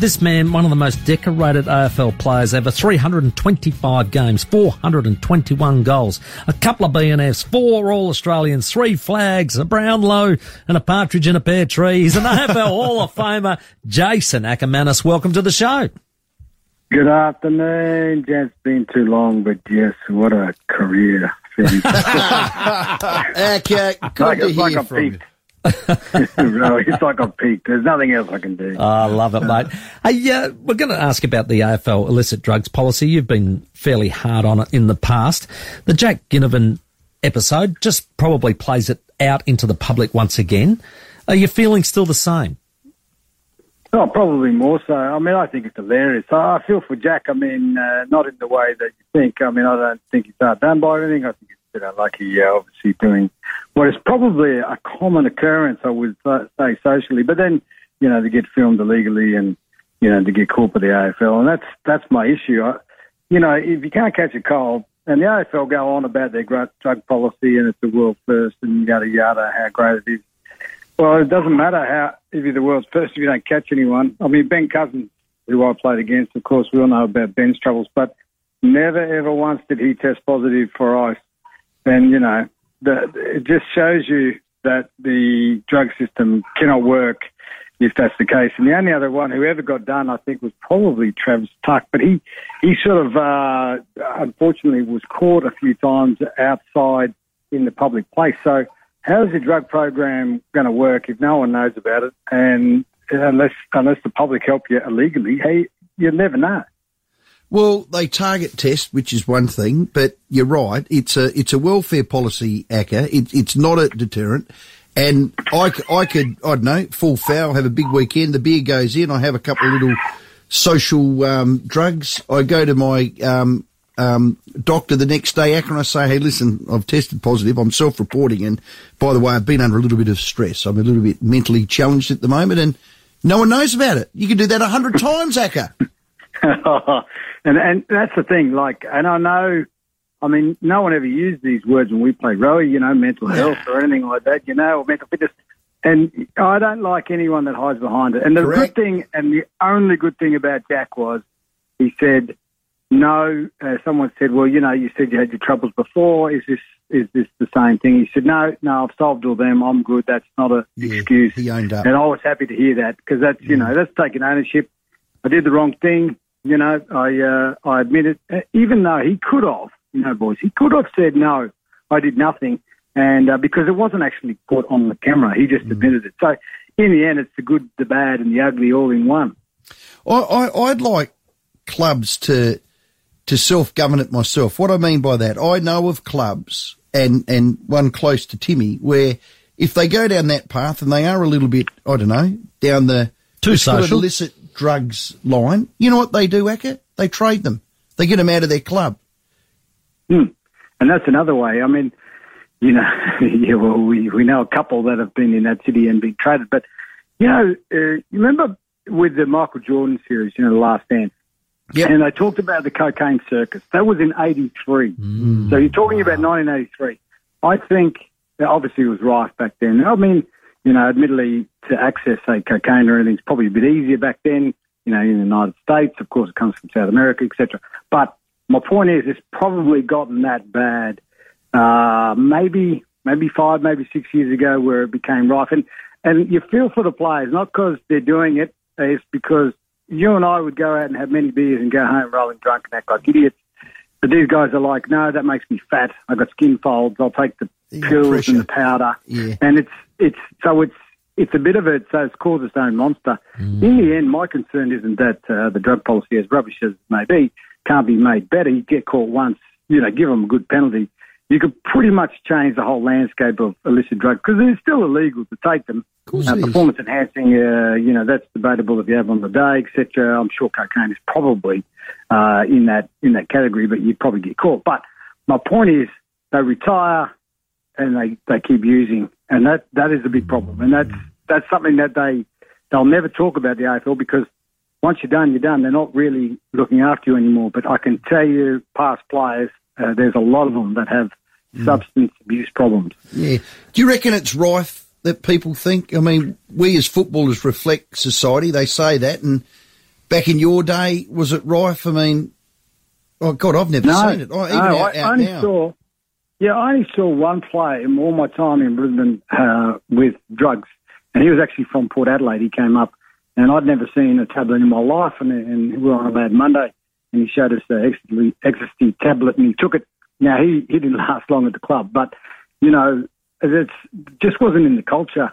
This man, one of the most decorated AFL players ever, 325 games, 421 goals, a couple of BNFs, four All Australians, three flags, a Brownlow and a partridge in a pear tree. He's an AFL Hall of Famer, Jason Akermanis. Welcome to the show. Good afternoon. It's been too long, but yes, what a career. okay, good like, to it's hear like I'm from you. no, it's like I'm peaked. There's nothing else I can do. Oh, I love it, mate. Hey, uh, we're going to ask about the AFL illicit drugs policy. You've been fairly hard on it in the past. The Jack Ginnivan episode just probably plays it out into the public once again. Are you feeling still the same? Oh, probably more so. I mean, I think it's hilarious. I I feel for Jack. I mean, uh, not in the way that you think. I mean, I don't think he's hard done by anything. I think he's a bit unlucky, uh, obviously, doing what is probably a common occurrence, I would say, socially. But then, you know, to get filmed illegally and, you know, to get caught by the AFL. And that's, that's my issue. I, you know, if you can't catch a cold, and the AFL go on about their drug policy and it's the world first and yada yada, how great it is. Well, it doesn't matter how if you're the world's first if you don't catch anyone. I mean, Ben Cousins, who I played against, of course, we all know about Ben's troubles, but never ever once did he test positive for ice. And you know, the, it just shows you that the drug system cannot work if that's the case. And the only other one who ever got done, I think, was probably Travis Tuck, but he he sort of uh, unfortunately was caught a few times outside in the public place. So how is your drug program going to work if no one knows about it and unless unless the public help you illegally? Hey, you'll never know. Well, they target test, which is one thing, but you're right. It's a it's a welfare policy, Acker. It, it's not a deterrent. And I, I could, I don't know, full foul, have a big weekend. The beer goes in. I have a couple of little social um, drugs. I go to my um, um, doctor the next day, Acker, and I say, hey, listen, I've tested positive. I'm self-reporting. And by the way, I've been under a little bit of stress. I'm a little bit mentally challenged at the moment, and no one knows about it. You can do that a hundred times, Acker. and and that's the thing. Like, and I know, I mean, no one ever used these words when we played rowing. You know, mental health or anything like that. You know, or mental fitness. And I don't like anyone that hides behind it. And the Correct. good thing, and the only good thing about Jack was, he said, "No." Uh, someone said, "Well, you know, you said you had your troubles before. Is this is this the same thing?" He said, "No, no, I've solved all them. I'm good. That's not a Yeah, excuse." he owned up. And I was happy to hear that because that's you know that's taking ownership. I did the wrong thing. You know, I uh, I admit it. Uh, Even though he could have, you know, boys, he could have said no. I did nothing, and uh, because it wasn't actually caught on the camera, he just admitted it. So in the end, it's the good, the bad, and the ugly all in one. I, I, I'd like clubs to to self govern it myself. What I mean by that, I know of clubs and and one close to Timmy where if they go down that path and they are a little bit, I don't know, down the Too let's call it social. illicit drugs line, you know what they do, Acker? They trade them. They get them out of their club. Hmm. And that's another way. I mean, you know, yeah, well, we, we know a couple that have been in that city and been traded. But, you know, uh, you remember with the Michael Jordan series, you know, The Last Dance? Yep. And they talked about the cocaine circus. That was in 83. So you're talking about 1983. I think, obviously it was rife back then. I mean, you know, admittedly to access, say, cocaine or anything's probably a bit easier back then, you know, in the United States. Of course, it comes from South America, etc. But my point is, it's probably gotten that bad, uh, maybe, maybe five, maybe six years ago where it became rife. And, and you feel for the players, not because they're doing it, it's because you and I would go out and have many beers and go home rolling drunk and act like idiots. But these guys are like, no, that makes me fat. I've got skin folds. I'll take the pills and the powder. Yeah. And it's, it's, so it's, it's a bit of a, so it's caused its own monster. In the end, my concern isn't that uh, the drug policy, as rubbish as it may be, can't be made better. You get caught once, you know, give them a good penalty. You could pretty much change the whole landscape of illicit drugs because it's still illegal to take them. Uh, performance enhancing, uh, you know, that's debatable if you have on the day, etc. I'm sure cocaine is probably uh, in that in that category, but you'd probably get caught. But my point is, they retire and they, they keep using, and that that is a big problem, and that's that's something that they they'll never talk about the AFL because once you're done, you're done. They're not really looking after you anymore. But I can tell you, past players, uh, there's a lot of them that have substance abuse problems. Yeah. Do you reckon it's rife that people think? I mean, we as footballers reflect society. They say that, and back in your day, was it rife? I mean, oh God, I've never No, seen it. Oh, even no, out, I out only now. saw. Yeah, I only saw one player in all my time in Brisbane uh, with drugs, and he was actually from Port Adelaide. He came up, and I'd never seen a tablet in my life, and, and we were on a bad Monday, and he showed us the ecstasy, tablet, and he took it. Now he he didn't last long at the club, but you know, it's just wasn't in the culture.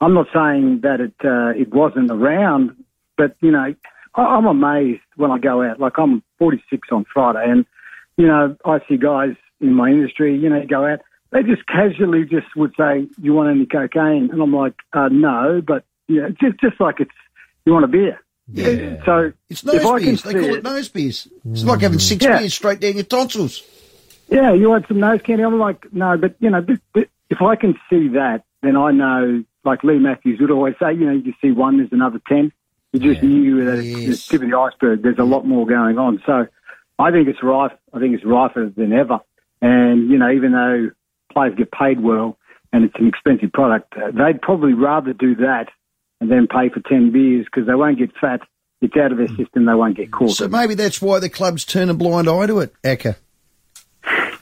I'm not saying that it uh, it wasn't around, but you know, I, I'm amazed when I go out. Like I'm 46 on Friday, and you know, I see guys in my industry, you know, go out, they just casually just would say, "You want any cocaine?" And I'm like, uh, "No," but you know, just just like it's, you want a beer. Yeah. So It's if nose beers. They call it, it- nose beers. It's like having six Yeah. beers straight down your tonsils. Yeah, you want some nose candy? I'm like, no, but you know, but, but if I can see that, then I know. Like Leigh Matthews would always say, you know, you see one, there's another ten. You just knew that it's the tip of the iceberg. There's a lot more going on. So I think it's rife. I think it's rifer than ever. And you know, even though players get paid well and it's an expensive product, uh, they'd probably rather do that and then pay for ten beers because they won't get fat. It's out of their system. They won't get caught. So maybe that's why the clubs turn a blind eye to it, Acker.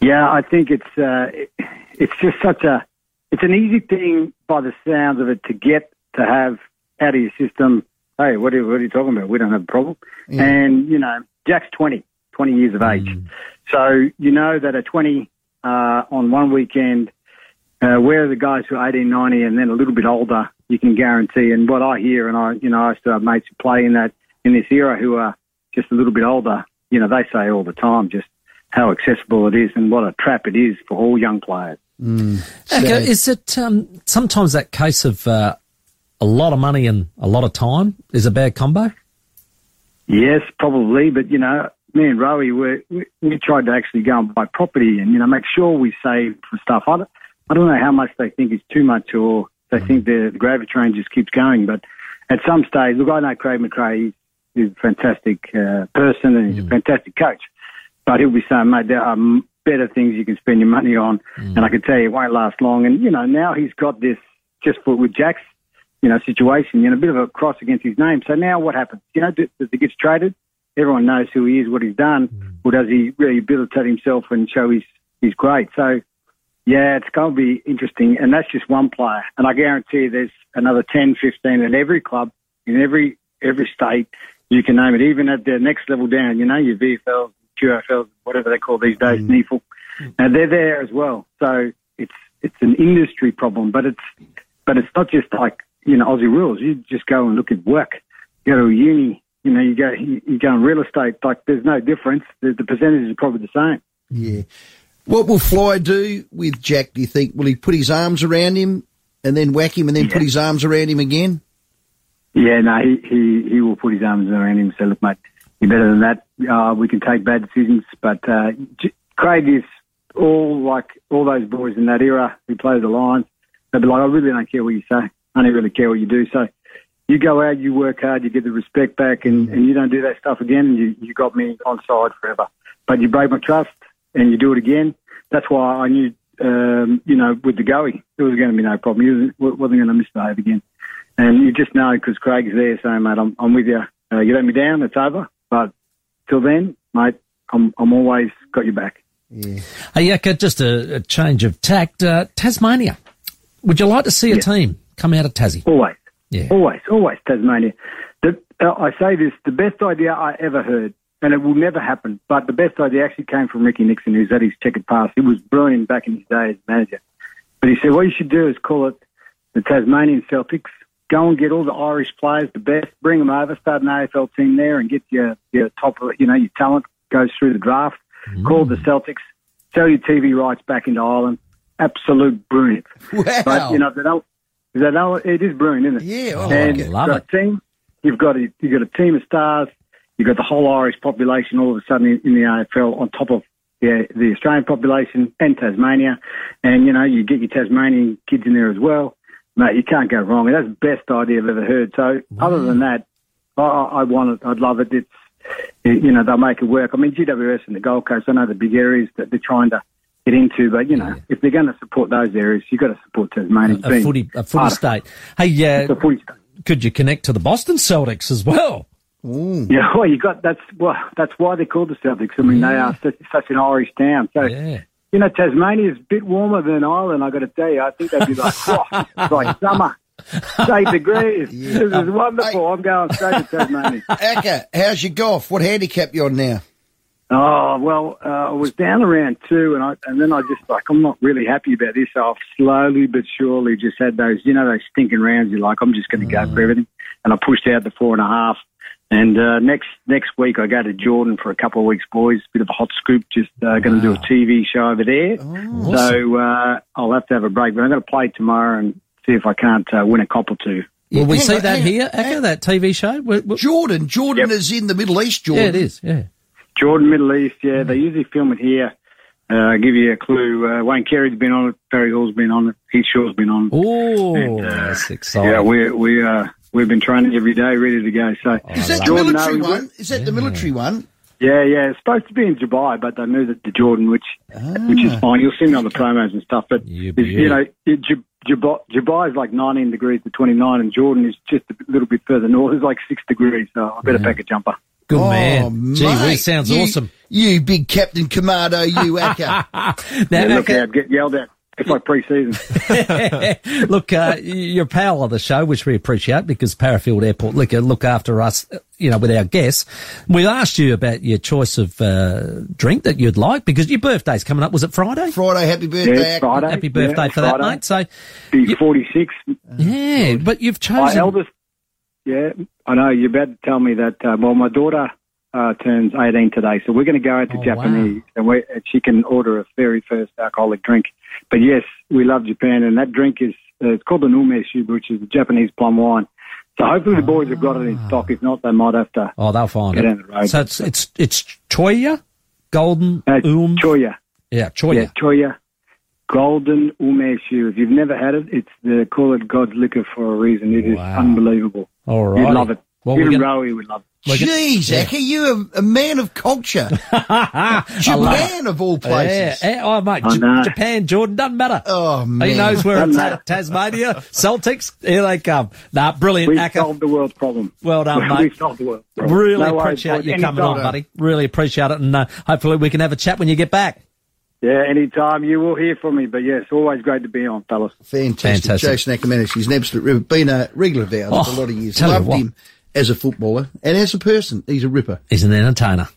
Yeah, I think it's uh, it's just such a it's an easy thing by the sounds of it to get to have out of your system. Hey, what are, what are you talking about? We don't have a problem. And you know, Jack's 20, 20 years of age, so you know that at 20 uh, on one weekend, uh, where are the guys who are 18, 90 and then a little bit older, you can guarantee. And what I hear, and I, you know, I still have mates who play in that in this era who are just a little bit older. You know, they say all the time just how accessible it is and what a trap it is for all young players. Acker, is it um, sometimes that case of uh, a lot of money and a lot of time is a bad combo? Yes, probably, but you know, me and Rowie, we we, we tried to actually go and buy property and you know make sure we save for stuff. I don't, I don't know how much they think is too much or they mm. think the, the gravity train just keeps going. But at some stage, look, I know Craig McRae. He's, a fantastic uh, person and he's a mm. fantastic coach. But he'll be saying, mate, there are better things you can spend your money on, mm. and I can tell you it won't last long. And you know, now he's got this just for with Jack's you know, situation, you know, a bit of a cross against his name. So now what happens? You know, does, does he gets traded? Everyone knows who he is, what he's done, mm. or does he rehabilitate himself and show he's he's great? So yeah, it's going to be interesting, and that's just one player. And I guarantee there's another 10, 15 at every club in every every state. You can name it, even at the next level down. You know, your VFLs, QFLs, whatever they call these days, mm. NEAFL, and mm. they're there as well. So it's it's an industry problem, but it's but it's not just like you know Aussie rules. You just go and look at work. You go to a uni. You know, you go you, go in real estate. Like there's no difference. The, the percentage is probably the same. Yeah. What will Fly do with Jack, do you think? Will he put his arms around him and then whack him and then put his arms around him again? Yeah, no, he, he, he will put his arms around him So say, look, mate, you're better than that. Uh, we can take bad decisions. But uh, J- Craig is all like all those boys in that era who play the Lions. They'll be like, I really don't care what you say. I don't really care what you do. So you go out, you work hard, you get the respect back, and, and you don't do that stuff again, and you, you got me on side forever. But you break my trust, and you do it again. That's why I knew, um, you know, with De Goey, there was going to be no problem. You was, wasn't going to misbehave again. And you just know because Craig's there saying, mate, I'm, I'm with you. Uh, you let me down, it's over. But till then, mate, I'm, I'm always got your back. Yeah. Hey, Acker, just a, a change of tact. Uh, Tasmania. Would you like to see a team come out of Tassie? Always. Yeah. Always, always Tasmania. The, uh, I say this, the best idea I ever heard, and it will never happen, but the best idea actually came from Ricky Nixon, who's had his checkered past. He was brilliant back in his day as manager. But he said, what you should do is call it the Tasmanian Celtics. Go and get all the Irish players, the best, bring them over, start an AFL team there and get your, your top, you know, your talent goes through the draft. Call the Celtics. Sell your TV rights back into Ireland. Absolute brilliant. Wow. But, you know, they don't, they don't, it is brilliant, isn't it? Yeah, I and like it. Love you've got a team. You've got a you've got a team of stars. You've got the whole Irish population all of a sudden in, in the AFL on top of the the Australian population and Tasmania, and you know you get your Tasmanian kids in there as well. Mate, you can't go wrong. That's the best idea I've ever heard. So other than that, I, I I want it. I'd love it. It's you know they'll make it work. I mean GWS and the Gold Coast. I know the big areas that they're trying to get into, but you know if they're going to support those areas, you've got to support Tasmania. A being footy, a footy state. Hey, It's a uh, footy state. could you connect to the Boston Celtics as well? Ooh. Yeah, well, you got that's well, that's why they're called the Celtics. I mean, they are such, such an Irish town. So, Yeah. you know, Tasmania's a bit warmer than Ireland. I got to tell you, I think they'd be like, oh, it's like summer, eight degrees. This is wonderful. I'm going straight to Tasmania. Acker, how's your golf? What handicap you on now? Oh well, uh, I was down around two, and I and then I just like I'm not really happy about this. So I've slowly but surely just had those, you know, those stinking rounds. You're like, I'm just going to go for everything, and I pushed out the four and a half. And uh, next next week I go to Jordan for a couple of weeks, boys. Bit of a hot scoop. Just uh, going to do a TV show over there. So uh, I'll have to have a break, but I'm going to play tomorrow and see if I can't uh, win a cop or two. Will we Hang see on, that hang on, here, Acker, that TV show? We- we- Jordan. Jordan Yep. is in the Middle East, Jordan. yeah, it is. Yeah. Jordan, Middle East, yeah, they usually film it here. Uh, I'll give you a clue. Uh, Wayne Carey's been on it. Barry Hall's been on it. Heath Shaw's been on it. Oh, that's exciting. Yeah, we we uh we've been training every day, ready to go. So Is that the military no, one? Is that the military one? Yeah, yeah. It's supposed to be in Dubai, but they moved it to Jordan, which which is fine. You'll see me on the promos and stuff. But You it's, you know, it, Ju- Dubai, Dubai is like 19 degrees to 29, and Jordan is just a little bit further north. It's like six degrees. So I better pack a jumper. Good oh, man. Gee mate, whiz, sounds you- awesome. You big Captain Commando, you Acker. Now, Yeah, look Acker, out, get yelled at. It's like pre-season. look, uh, you're a pal of the show, which we appreciate because Parafield Airport Liquor look after us, uh, you know, with our guests. We asked you about your choice of uh, drink that you'd like because your birthday's coming up. Was it Friday? Friday, happy birthday, Yeah, Friday. Happy birthday Yeah, for that, Friday. mate. So, Be 46. yeah, but you've My chosen. eldest. Yeah, I know. You're about to tell me that. Uh, well, my daughter uh, turns 18 today, so we're going to go out to Oh, Japanese, and, we, and she can order a very first alcoholic drink. But yes, we love Japan, and that drink is uh, it's called an umeshu, which is a Japanese plum wine. So hopefully the boys have got it in stock. If not, they might have to. Oh, they'll find Get it. down the road. So it's it's it's Choya, Golden Uh, Um. Choya, yeah, Choya. yeah, Choya, golden umeshu. If you've never had it, it's they call it God's liquor for a reason. It is Wow. unbelievable. All right. You'd love it. Well, we're Even gonna- Rowie would love it. We're gonna- Jeez, Acker, you're a, a man of culture. Japan, of all places. yeah, oh mate, I J- know. Japan, Jordan doesn't matter. Oh, man. He knows where it's Doesn't at. Tasmania, Celtics, here they come. Nah, brilliant, We've Acker. solved the world problem. Well done, mate. We've mate. solved the world's problem. Really No appreciate boys. you coming Anytime. on, buddy. Really appreciate it, and uh, hopefully we can have a chat when you get back. Yeah, anytime you will hear from me. But yes, always great to be on, fellas. Fantastic. Fantastic. Jason Akermanis, he's an absolute ripper. Been a regular of ours Oh, for a lot of years. tell Loved him as a footballer and as a person. He's a ripper. He's an entertainer.